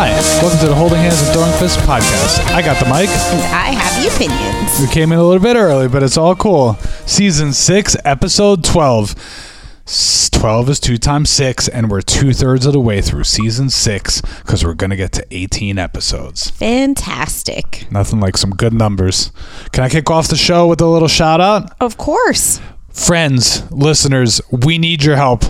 Hi, welcome to the Holding Hands and Throwing Fists podcast. I got the mic. And I have the opinions. We came in a little bit early, but it's all cool. Season 6, episode 12. S- 12 is 2 times 6, and we're two thirds of the way through season 6 because we're going to get to 18 episodes. Fantastic. Nothing like some good numbers. Can I kick off the show with a little shout out? Of course. Friends, listeners, we need your help.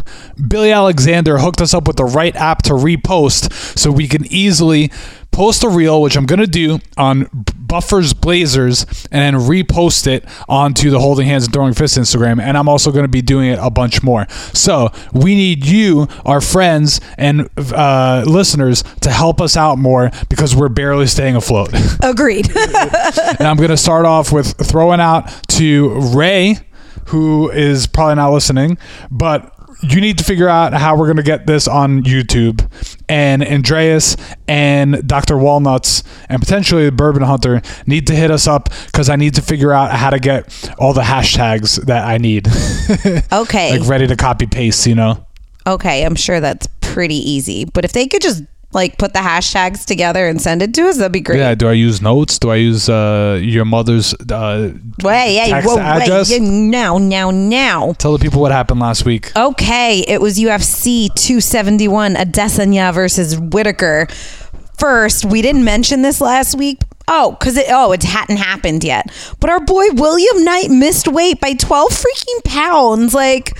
Billy Alexander hooked us up with the right app to repost so we can easily post a reel, which I'm going to do on Buffers Blazers, and then repost it onto the Holding Hands and Throwing Fists Instagram. And I'm also going to be doing it a bunch more. So we need you, our friends and uh, listeners, to help us out more because we're barely staying afloat. Agreed. and I'm going to start off with throwing out to Ray, who is probably not listening, but you need to figure out how we're going to get this on YouTube. And Andreas and Dr. Walnuts and potentially the Bourbon Hunter need to hit us up because I need to figure out how to get all the hashtags that I need. okay. like ready to copy paste, you know? okay. I'm sure that's pretty easy. But if they could just like put the hashtags together and send it to us, that'd be great. Yeah. Do I use notes? Do I use uh, your mother's uh, Wait, hey, text whoa, address? wait, now, now, now. Tell the people what happened last week. Okay, it was UFC 271, Adesanya versus Whitaker. First, we didn't mention this last week. Oh, because it oh it hadn't happened yet. But our boy William Knight missed weight by 12 freaking pounds. Like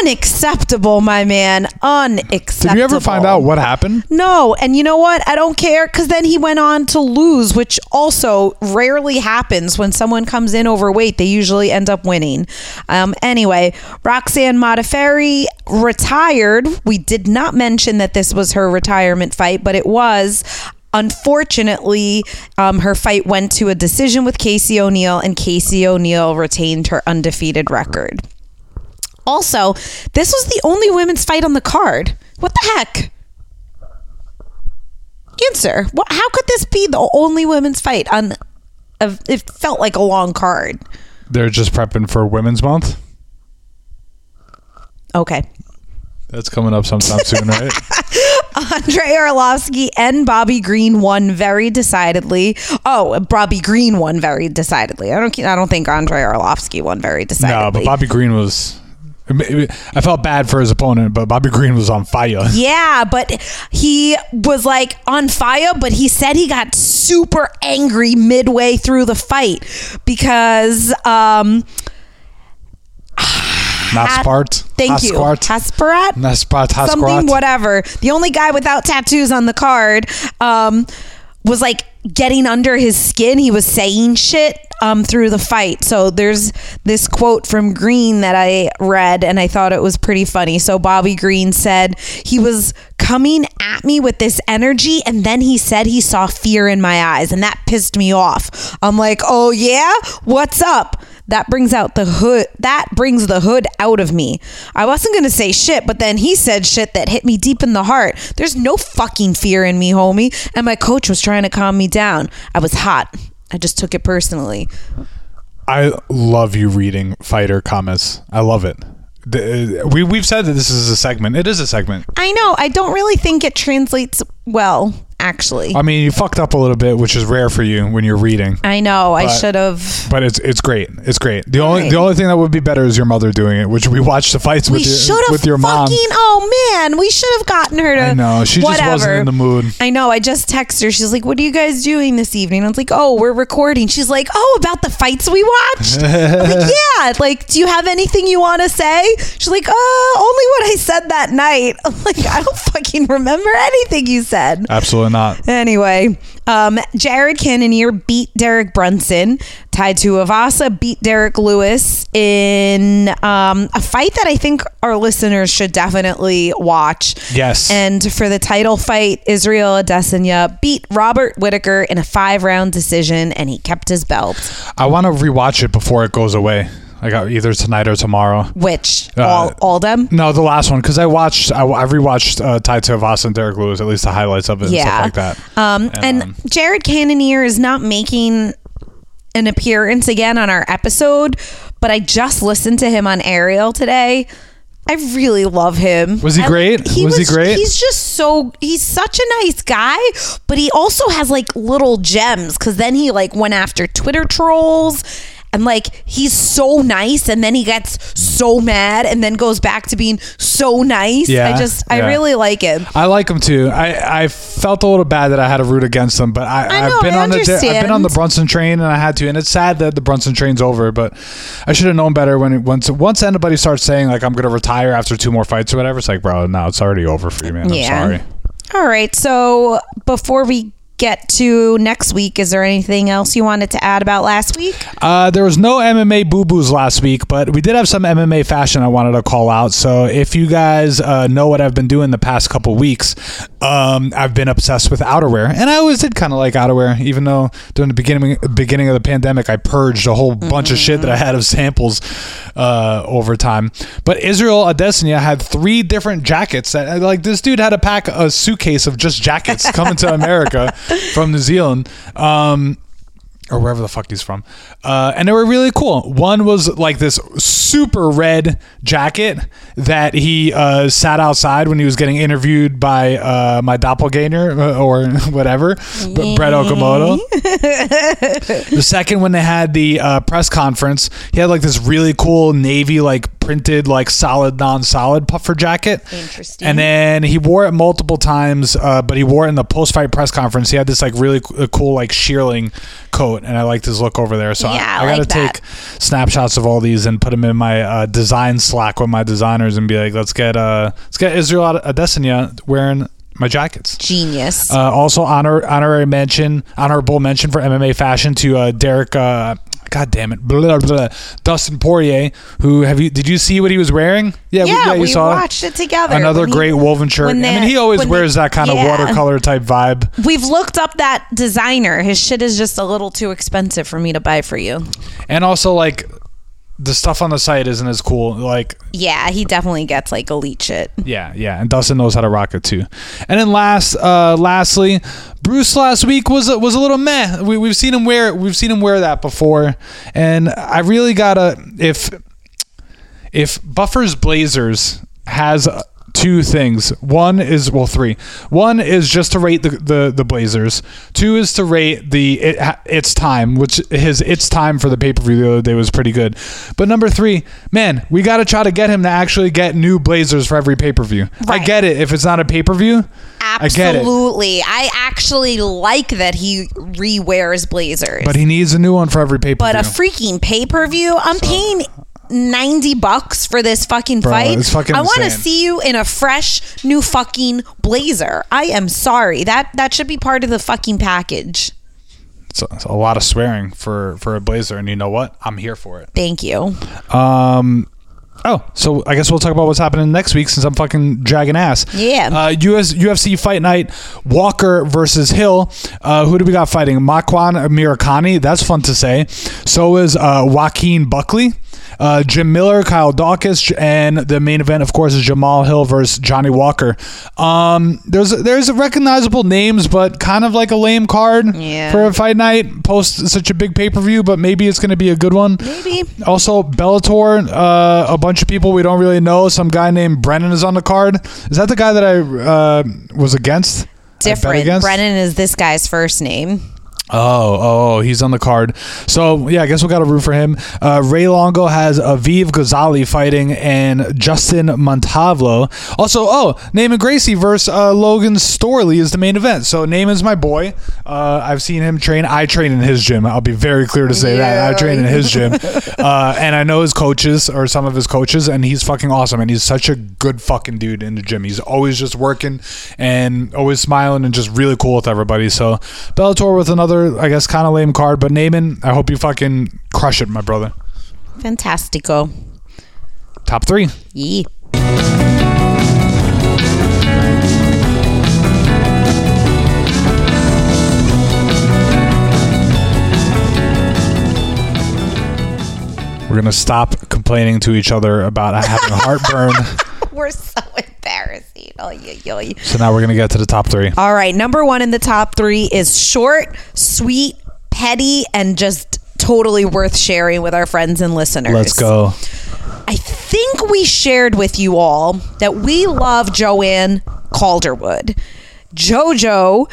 unacceptable, my man. Unacceptable. Did you ever find out what happened? No, and you know what? I don't care because then he went on to lose, which also rarely happens when someone comes in overweight. They usually end up winning. Um, anyway, Roxanne Modafferi retired. We did not mention that this was her retirement fight, but it was. Unfortunately, um, her fight went to a decision with Casey O'Neill, and Casey O'Neill retained her undefeated record. Also, this was the only women's fight on the card. What the heck? Answer. What, how could this be the only women's fight on? A, it felt like a long card. They're just prepping for Women's Month. Okay. That's coming up sometime soon, right? Andre Arlovski and Bobby Green won very decidedly. Oh, Bobby Green won very decidedly. I don't. I don't think Andre Arlovski won very decidedly. no, but Bobby Green was. I felt bad for his opponent, but Bobby Green was on fire. Yeah, but he was like on fire, but he said he got super angry midway through the fight because um Naspart. thank you. Hasquart. Hasparat? Naspart. Something whatever. The only guy without tattoos on the card um was like getting under his skin. He was saying shit um, through the fight. So there's this quote from Green that I read and I thought it was pretty funny. So Bobby Green said he was coming at me with this energy and then he said he saw fear in my eyes and that pissed me off. I'm like, "Oh yeah? What's up?" That brings out the hood. That brings the hood out of me. I wasn't going to say shit, but then he said shit that hit me deep in the heart. There's no fucking fear in me, homie. And my coach was trying to calm me down. I was hot. I just took it personally. I love you reading fighter comments. I love it. Uh, we we've said that this is a segment. It is a segment. I know. I don't really think it translates well, actually. I mean, you fucked up a little bit, which is rare for you when you're reading. I know. I should have. But it's it's great. It's great. The only Right. the only thing that would be better is your mother doing it, which we watched the fights We with should your have with your mom. Oh man, we should have gotten her to. I know she just wasn't whatever. in the mood. I know. I just texted her. She's like, "What are you guys doing this evening?" I was like, "Oh, we're recording." She's like, "Oh, about the fights we watched." I'm like, "Yeah." Like, do you have anything you want to say? She's like, "Uh, only what I said that night." I'm like, "I don't fucking remember anything you said." Absolutely not. Anyway, um, Jared Cannonier beat Derek Brunson. Tai Tuivasa beat Derek Lewis in um, a fight that I think our listeners should definitely watch. Yes. And for the title fight, Israel Adesanya beat Robert Whitaker in a five-round decision, and he kept his belt. I want to rewatch it before it goes away. I got either tonight or tomorrow. Which Uh, all all them? No, the last one because I watched. I, I rewatched uh, Tai Tuivasa and Derek Lewis, at least the highlights of it Yeah. and stuff like that. Um, and um, Jared Cannonier is not making an appearance again on our episode, but I just listened to him on Ariel today. I really love him. Was he I- great? Was he great? He's just so he's such a nice guy, but he also has like little gems cuz then he like went after Twitter trolls and like he's so nice and then he gets so mad and then goes back to being so nice. Yeah, I just I really like him. I like him too. I, I felt a little bad that I had to root against him, but I, I have been I on the I've been on the Brunson train and I had to, and it's sad that the Brunson train's over. But I should have known better when it, once once anybody starts saying like I'm gonna retire after two more fights or whatever. It's like, bro, no, it's already over for you, man. Yeah. I'm sorry. All right. So before we get to next week, is there anything else you wanted to add about last week? Uh, there was no MMA boo boos last week, but we did have some MMA fashion I wanted to call out. So if you guys uh, know what I've been doing the past couple weeks, um, I've been obsessed with outerwear, and I always did kind of like outerwear, even though during the beginning beginning of the pandemic, I purged a whole bunch of shit that I had of samples uh, over time. But Israel Adesanya had three different jackets. That like this dude had to pack a suitcase of just jackets coming to America from New Zealand. Um, or wherever the fuck he's from. Uh, and they were really cool. One was like this super red jacket that he uh, sat outside when he was getting interviewed by uh, my doppelganger uh, or whatever, B- Brett Okamoto. the second, when they had the uh, press conference, he had like this really cool navy, like printed, like solid, non solid puffer jacket. Interesting. And then he wore it multiple times, uh, but he wore it in the post fight press conference. He had this like really co- cool, like shearling coat, and I liked his look over there. So Yeah, I, I got to take snapshots of all these and put them in my uh, design Slack with my designers and be like, let's get uh, let's get Israel Ad- Adesanya wearing my jackets. Genius. Uh, also, honor honorary mention, honorable mention for MMA fashion to uh, Derek. Uh, God damn it, blah, blah, Dustin Poirier. Who have you? Did you see what he was wearing? Yeah, yeah, you we saw watched it together. Another when he- great woven shirt. I mean, he always wears they- that kind of watercolor type vibe. We've looked up that designer. His shit is just a little too expensive for me to buy for you. And also, like, the stuff on the site isn't as cool. Like, Yeah, he definitely gets like elite shit. yeah, yeah. And Dustin knows how to rock it too. And then last, uh, lastly, Bruce last week was a, was a little meh. We, we've seen him wear we've seen him wear that before, and I really gotta if if Buffer's Blazers has two things. One is well, three. One is just to rate the the, the Blazers. Two is to rate the it, its time, which his its time for the pay per view the other day was pretty good. But number three, man, we got to try to get him to actually get new Blazers for every pay per view. I get it if it's not a pay per view. I. Absolutely. I actually like that he re-wears blazers. But he needs a new one for every pay per view. But a freaking pay-per-view, I'm paying 90 bucks for this fucking Bro, fight. it's fucking I want to see you in a fresh new fucking blazer. I am sorry. That that should be part of the fucking package. it's, a, it's a lot of swearing for for a Blazer, and you know what? I'm here for it. Thank you. Um. Oh, so I guess we'll talk about what's happening next week since I'm fucking dragging ass. Yeah. Uh, US, UFC Fight Night, Walker versus Hill. Uh, who do we got fighting? Makwan Mirakani. That's fun to say. So is uh, Joaquin Buckley. Uh, Jim Miller, Kyle Dawkins, and the main event, of course, is Jamal Hill versus Johnny Walker. Um, there's there's recognizable names, but kind of like a lame card Yeah. for a fight night. Post such a big pay per view, but maybe it's going to be a good one. Maybe. Also, Bellator, uh, a bunch of people we don't really know. Some guy named Brennan is on the card. Is that the guy that I uh, was against? Different. against? Brennan is this guy's first name. Oh, oh, he's on the card. So yeah, I guess we got a root for him. Uh, Ray Longo has Aviv Gozali fighting and Justin Montalvo. Also, oh, Neiman Gracie versus uh, Logan Storley is the main event. So Neiman's my boy. Uh, I've seen him train. I train in his gym. I'll be very clear to say that I train in his gym, uh, and I know his coaches or some of his coaches, and he's fucking awesome. And he's such a good fucking dude in the gym. He's always just working and always smiling and just really cool with everybody. So Bellator with another, I guess, kind of lame card, but Neiman, I hope you fucking crush it, my brother. Fantastico. Top three. Yee. We're gonna stop complaining to each other about having heartburn. We're so embarrassing. Oh, so now we're gonna get to the top three. All right, number one in the top three is short, sweet, petty, and just totally worth sharing with our friends and listeners. Let's go. I think we shared with you all that we love Joanne Calderwood. JoJo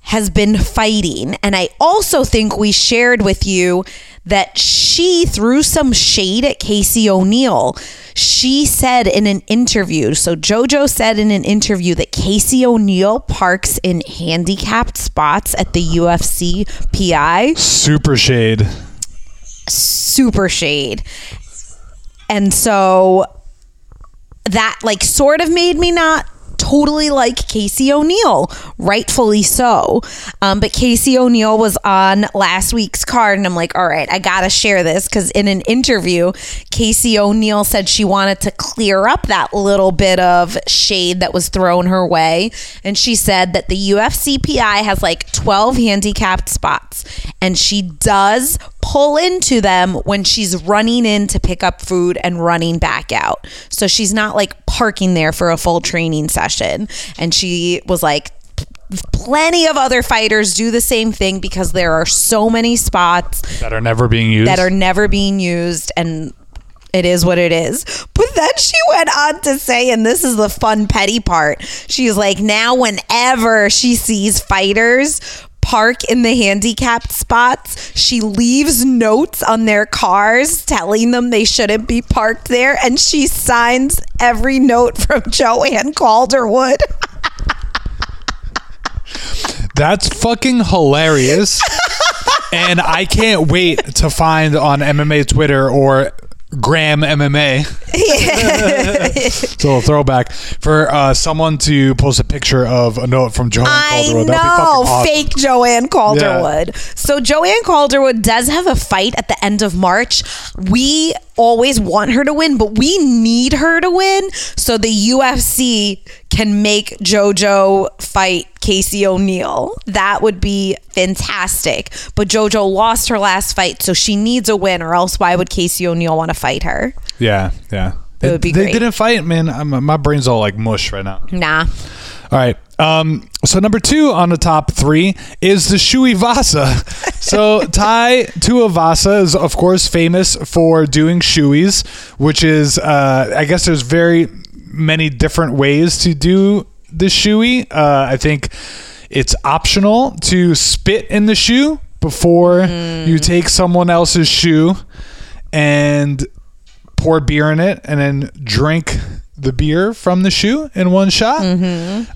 has been fighting, and I also think we shared with you that she threw some shade at Casey O'Neill. She said in an interview, so JoJo said in an interview that Casey O'Neill parks in handicapped spots at the UFC PI Super shade. super shade. And so that like sort of made me not totally like Casey O'Neill, rightfully so. Um, but Casey O'Neill was on last week's card, and I'm like, all right, I gotta share this because in an interview, Casey O'Neill said she wanted to clear up that little bit of shade that was thrown her way, and she said that the UFCPI has like 12 handicapped spots, and she does pull into them when she's running in to pick up food and running back out. So she's not like parking there for a full training session. And she was like, plenty of other fighters do the same thing because there are so many spots That are never being used. that are never being used and it is what it is. But then she went on to say, and this is the fun petty part. She's like, now whenever she sees fighters park in the handicapped spots, she leaves notes on their cars telling them they shouldn't be parked there, and she signs every note from Joanne Calderwood. That's fucking hilarious. and I can't wait to find on MMA Twitter or Graham MMA. so a throwback for uh, someone to post a picture of a note from Joanne I Calderwood. know, That'd be awesome. fake Joanne Calderwood. So Joanne Calderwood does have a fight at the end of March. We always want her to win, but we need her to win so the UFC can make JoJo fight Casey O'Neill. That would be fantastic. But JoJo lost her last fight, so she needs a win, or else why would Casey O'Neill want to fight her? Yeah, yeah. It would be they great. didn't fight, man. I'm, my brain's all like mush right now. Nah. All right. Um, so number two on the top three is the Shui Vasa. So Tai Tuivasa is of course famous for doing shoeys, which is uh, I guess there's very many different ways to do the shoey. Uh, I think it's optional to spit in the shoe before you take someone else's shoe and pour beer in it and then drink the beer from the shoe in one shot.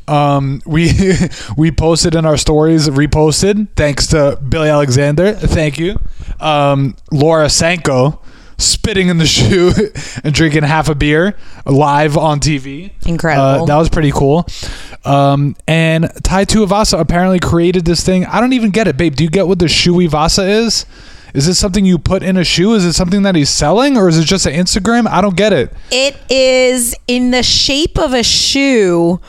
Um, we we posted in our stories, reposted. Thanks to Billy Alexander. Thank you, um, Laura Sanko. Spitting in the shoe and drinking half a beer live on TV. Incredible. Uh, that was pretty cool. Um, and Tai Tuivasa apparently created this thing. I don't even get it, babe. Do you get what the Shui Vasa is? Is this something you put in a shoe? Is it something that he's selling, or is it just an Instagram? I don't get it. It is in the shape of a shoe,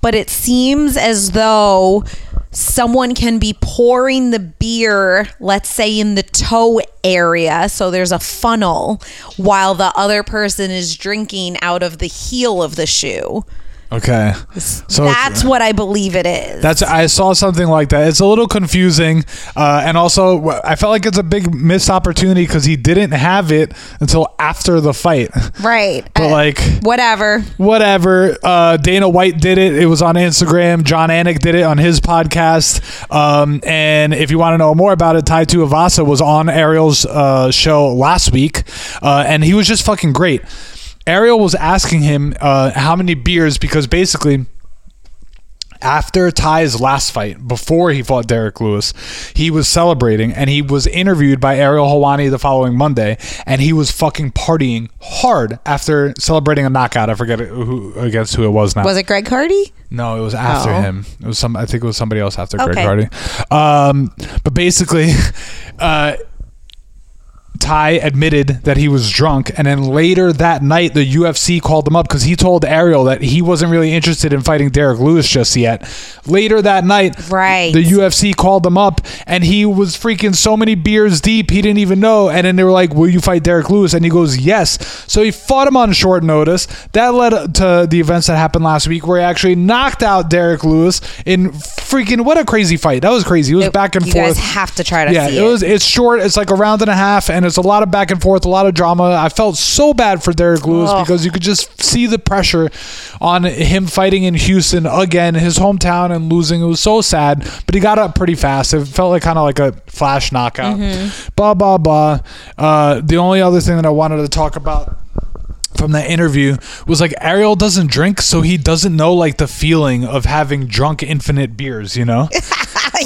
but it seems as though someone can be pouring the beer, let's say in the toe area. So there's a funnel while the other person is drinking out of the heel of the shoe. Okay, so That's what I believe it is. That's I saw something like that. It's a little confusing, uh, and also I felt like it's a big missed opportunity because he didn't have it until after the fight. right. But Uh, like whatever. whatever. Uh, Dana White did it. It was on Instagram. Jon Anik did it on his podcast. Um, and if you want to know more about it, Tai Tuivasa was on Ariel's uh, show last week, uh, and he was just fucking great. Ariel was asking him uh, how many beers because basically after Tai's last fight, before he fought Derek Lewis, he was celebrating and he was interviewed by Ariel Helwani the following Monday, and he was fucking partying hard after celebrating a knockout. I forget who against who it was now. Was it Greg Hardy? No, it was after Oh. him. It was some. I think it was somebody else after Greg Hardy. Um, but basically, uh, Tai admitted that he was drunk, and then later that night, the UFC called him up because he told Ariel that he wasn't really interested in fighting Derek Lewis just yet. Later that night, Right. the UFC called him up, and he was freaking so many beers deep he didn't even know. And then they were like, "Will you fight Derek Lewis?" And he goes, "Yes." So he fought him on short notice. That led to the events that happened last week, where he actually knocked out Derek Lewis in freaking what a crazy fight. That was crazy. It was back and you forth. You guys have to try to Yeah, see it was. It's short. It's like a round and a half, and it's a lot of back and forth, a lot of drama. I felt so bad for Derek Lewis Ugh. because you could just see the pressure on him fighting in Houston again, his hometown, and losing. It was so sad, but he got up pretty fast. It felt like kind of like a flash knockout. Blah blah blah. Uh, the only other thing that I wanted to talk about from that interview was like Ariel doesn't drink, so he doesn't know like the feeling of having drunk infinite beers, you know.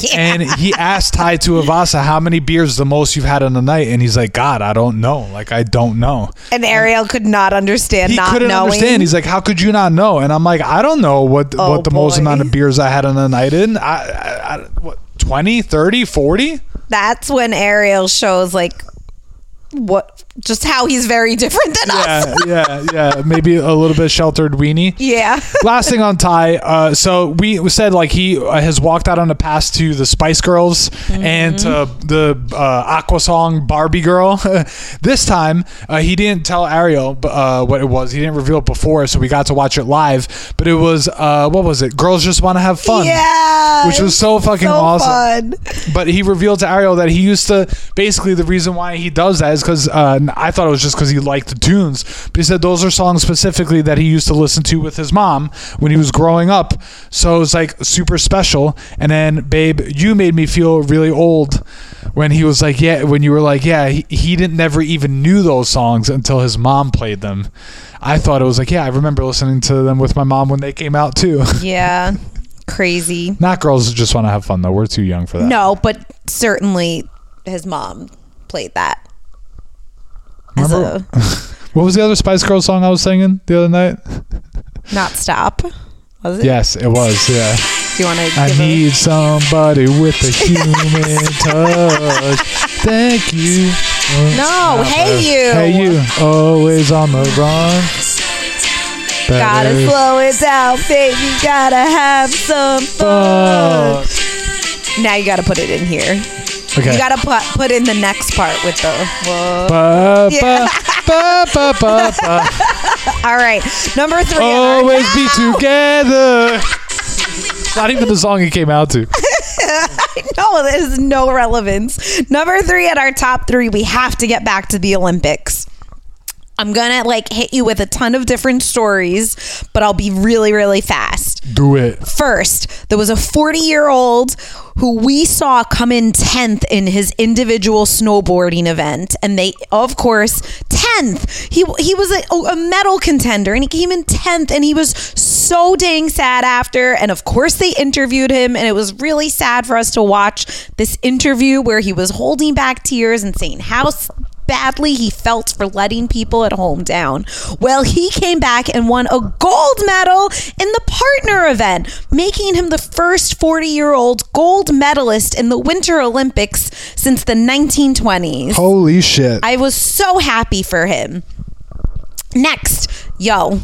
And he asked Tai Tuivasa how many beers the most you've had in a night, and he's like, God, I don't know. Like I don't know. and Ariel could not understand He not couldn't knowing. understand. He's like, How could you not know? And I'm like, I don't know what Oh, what the most amount of beers I had in a night in. I, I, I what 20, 30, 40? That's when Ariel shows like what just how he's very different than us. Yeah, yeah, yeah. Maybe a little bit sheltered weenie. Yeah. Last thing on Tai, uh, so we said like he uh, has walked out on the pass to the Spice Girls and to the uh, Aqua song Barbie Girl. this time uh, he didn't tell Ariel uh, what it was. He didn't reveal it before, so we got to watch it live. But it was uh, what was it? Girls just want to have fun. Yeah. Which was so fucking so awesome. fun. But he revealed to Ariel that he used to basically the reason why he does that is because uh, I thought it was just because he liked the tunes. But he said those are songs specifically that he used to listen to with his mom when he was growing up. So it was like super special. And then, babe, you made me feel really old when he was like, yeah, when you were like, yeah, he, he didn't never even knew those songs until his mom played them. I thought it was like, yeah, I remember listening to them with my mom when they came out too. Yeah. Crazy. Not girls just want to have fun though. We're too young for that. No, but certainly his mom played that. As Remember- a What was the other Spice Girls song I was singing the other night? not stop. Was it? Yes, it was. Yeah. Do you want to I give a, need somebody with a human touch. Thank you. No, hey you. Hey you, always on the run. Gotta slow it down, baby. Gotta have some fun. fuck. Now you gotta put it in here. Okay. You gotta put put in the next part with the. Whoa. Ba, Yeah. ba, ba. All right, number three. Always be together. Not even the song he came out to. I No, there's no relevance. Number three at our top three, we have to get back to the Olympics. I'm gonna like hit you with a ton of different stories, but I'll be really, really fast. Do it. First, there was a 40 year old who we saw come in 10th in his individual snowboarding event. And they, of course, 10th. He, he was a, a medal contender and he came in 10th and he was so dang sad after. And of course, they interviewed him. And it was really sad for us to watch this interview where he was holding back tears and saying how badly he felt for letting people at home down. Well, he came back and won a gold medal in the partner event, making him the first 40 year old gold medalist in the Winter Olympics since the 1920s. Holy shit. I was so happy for him. Next, yo,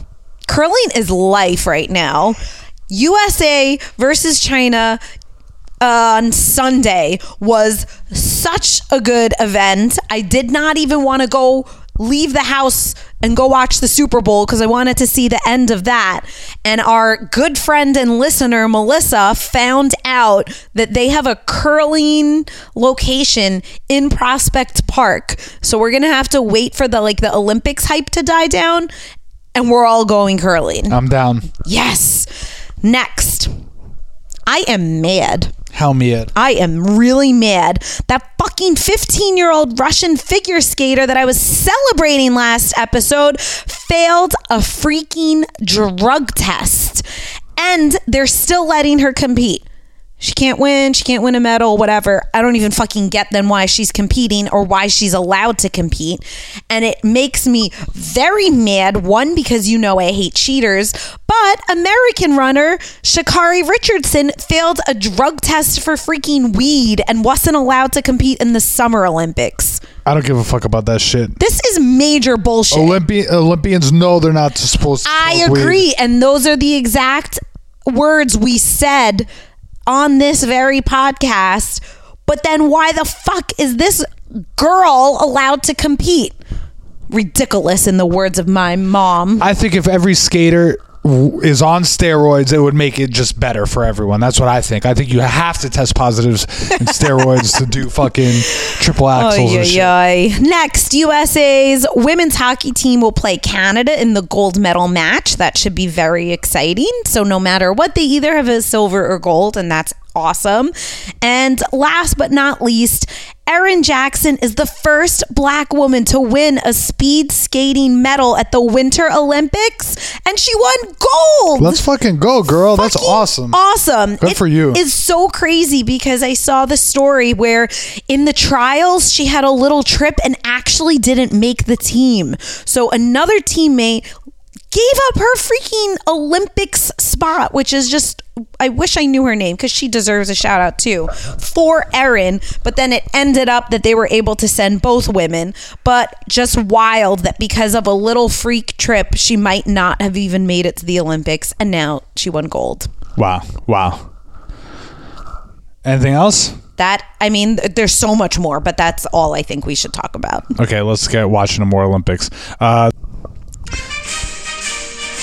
curling is life right now. USA versus China on Sunday was such a good event. I did not even want to go leave the house and go watch the Super Bowl because I wanted to see the end of that. And our good friend and listener, Melissa, found out that they have a curling location in Prospect Park. So we're going to have to wait for the like the Olympics hype to die down and we're all going curling. I'm down. Yes. Next. I am mad. Hell mad? I am really mad. That fucking 15 year old Russian figure skater that I was celebrating last episode failed a freaking drug test. And they're still letting her compete. She can't win. She can't win a medal, whatever. I don't even fucking get then why she's competing or why she's allowed to compete. And it makes me very mad. One, because you know I hate cheaters, but American runner Sha'Carri Richardson failed a drug test for freaking weed and wasn't allowed to compete in the Summer Olympics. I don't give a fuck about that shit. This is major bullshit. Olympi- Olympians know they're not supposed to. I smoke weed. agree. And those are the exact words we said on this very podcast. But then why the fuck is this girl allowed to compete? Ridiculous, in the words of my mom. I think if every skater is on steroids, it would make it just better for everyone. That's what I think. I think you have to test positives in steroids to do fucking triple axels and shit. Ay, ay. Next, USA's women's hockey team will play Canada in the gold medal match. That should be very exciting. So, no matter what, they either have a silver or gold, and that's awesome. And last but not least, Erin Jackson is the first black woman to win a speed skating medal at the Winter Olympics, and she won gold. Let's fucking go, girl. That's awesome. Awesome. Good for you. It's so crazy because I saw the story where in the trials she had a little trip and actually didn't make the team. So another teammate gave up her freaking Olympics spot, which is just I wish I knew her name because she deserves a shout out too for Erin. But then it ended up that they were able to send both women. But just wild that because of a little freak trip, she might not have even made it to the Olympics, and now she won gold. Wow. Wow. Anything else? That I mean, there's so much more, but that's all I think we should talk about. Okay, let's get watching more Olympics. Uh,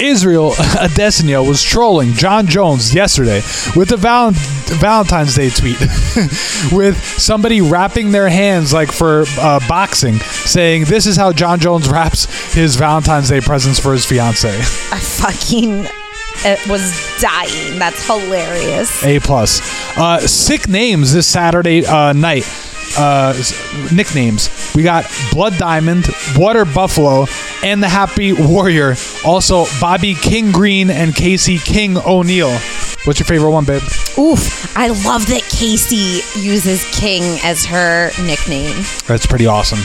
Israel Adesanya was trolling Jon Jones yesterday with a val- Valentine's Day tweet with somebody wrapping their hands like for uh, boxing, saying, This is how Jon Jones wraps his Valentine's Day presents for his fiance. I fucking it was dying. That's hilarious. A plus. Uh, sick names this Saturday uh, night. Uh, nicknames. We got Blood Diamond, Water Buffalo, and the Happy Warrior. Also, Bobby King Green and Casey King O'Neill. What's your favorite one, babe? Oof! I love that Casey uses King as her nickname. That's pretty awesome.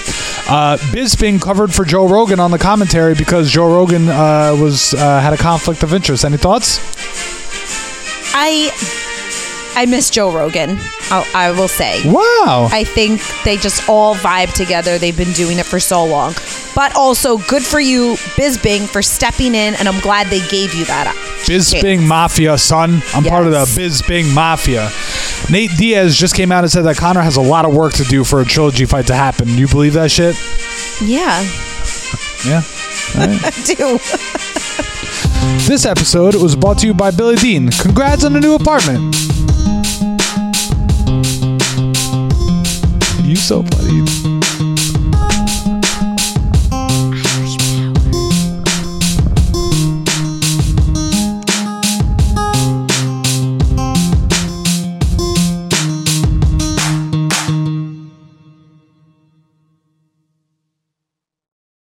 Uh, Bisping covered for Joe Rogan on the commentary because Joe Rogan uh, was uh, had a conflict of interest. Any thoughts? I I miss Joe Rogan. I'll, I will say. Wow. I think they just all vibe together. They've been doing it for so long. But also, good for you, Bisping, for stepping in, and I'm glad they gave you that. Bisping Mafia, son. I'm part of the Bisping Mafia. Nate Diaz just came out and said that Conor has a lot of work to do for a trilogy fight to happen. You believe that shit? Yeah, Yeah. I do. This episode was brought to you by Billy Dean. Congrats on the new apartment. You so funny.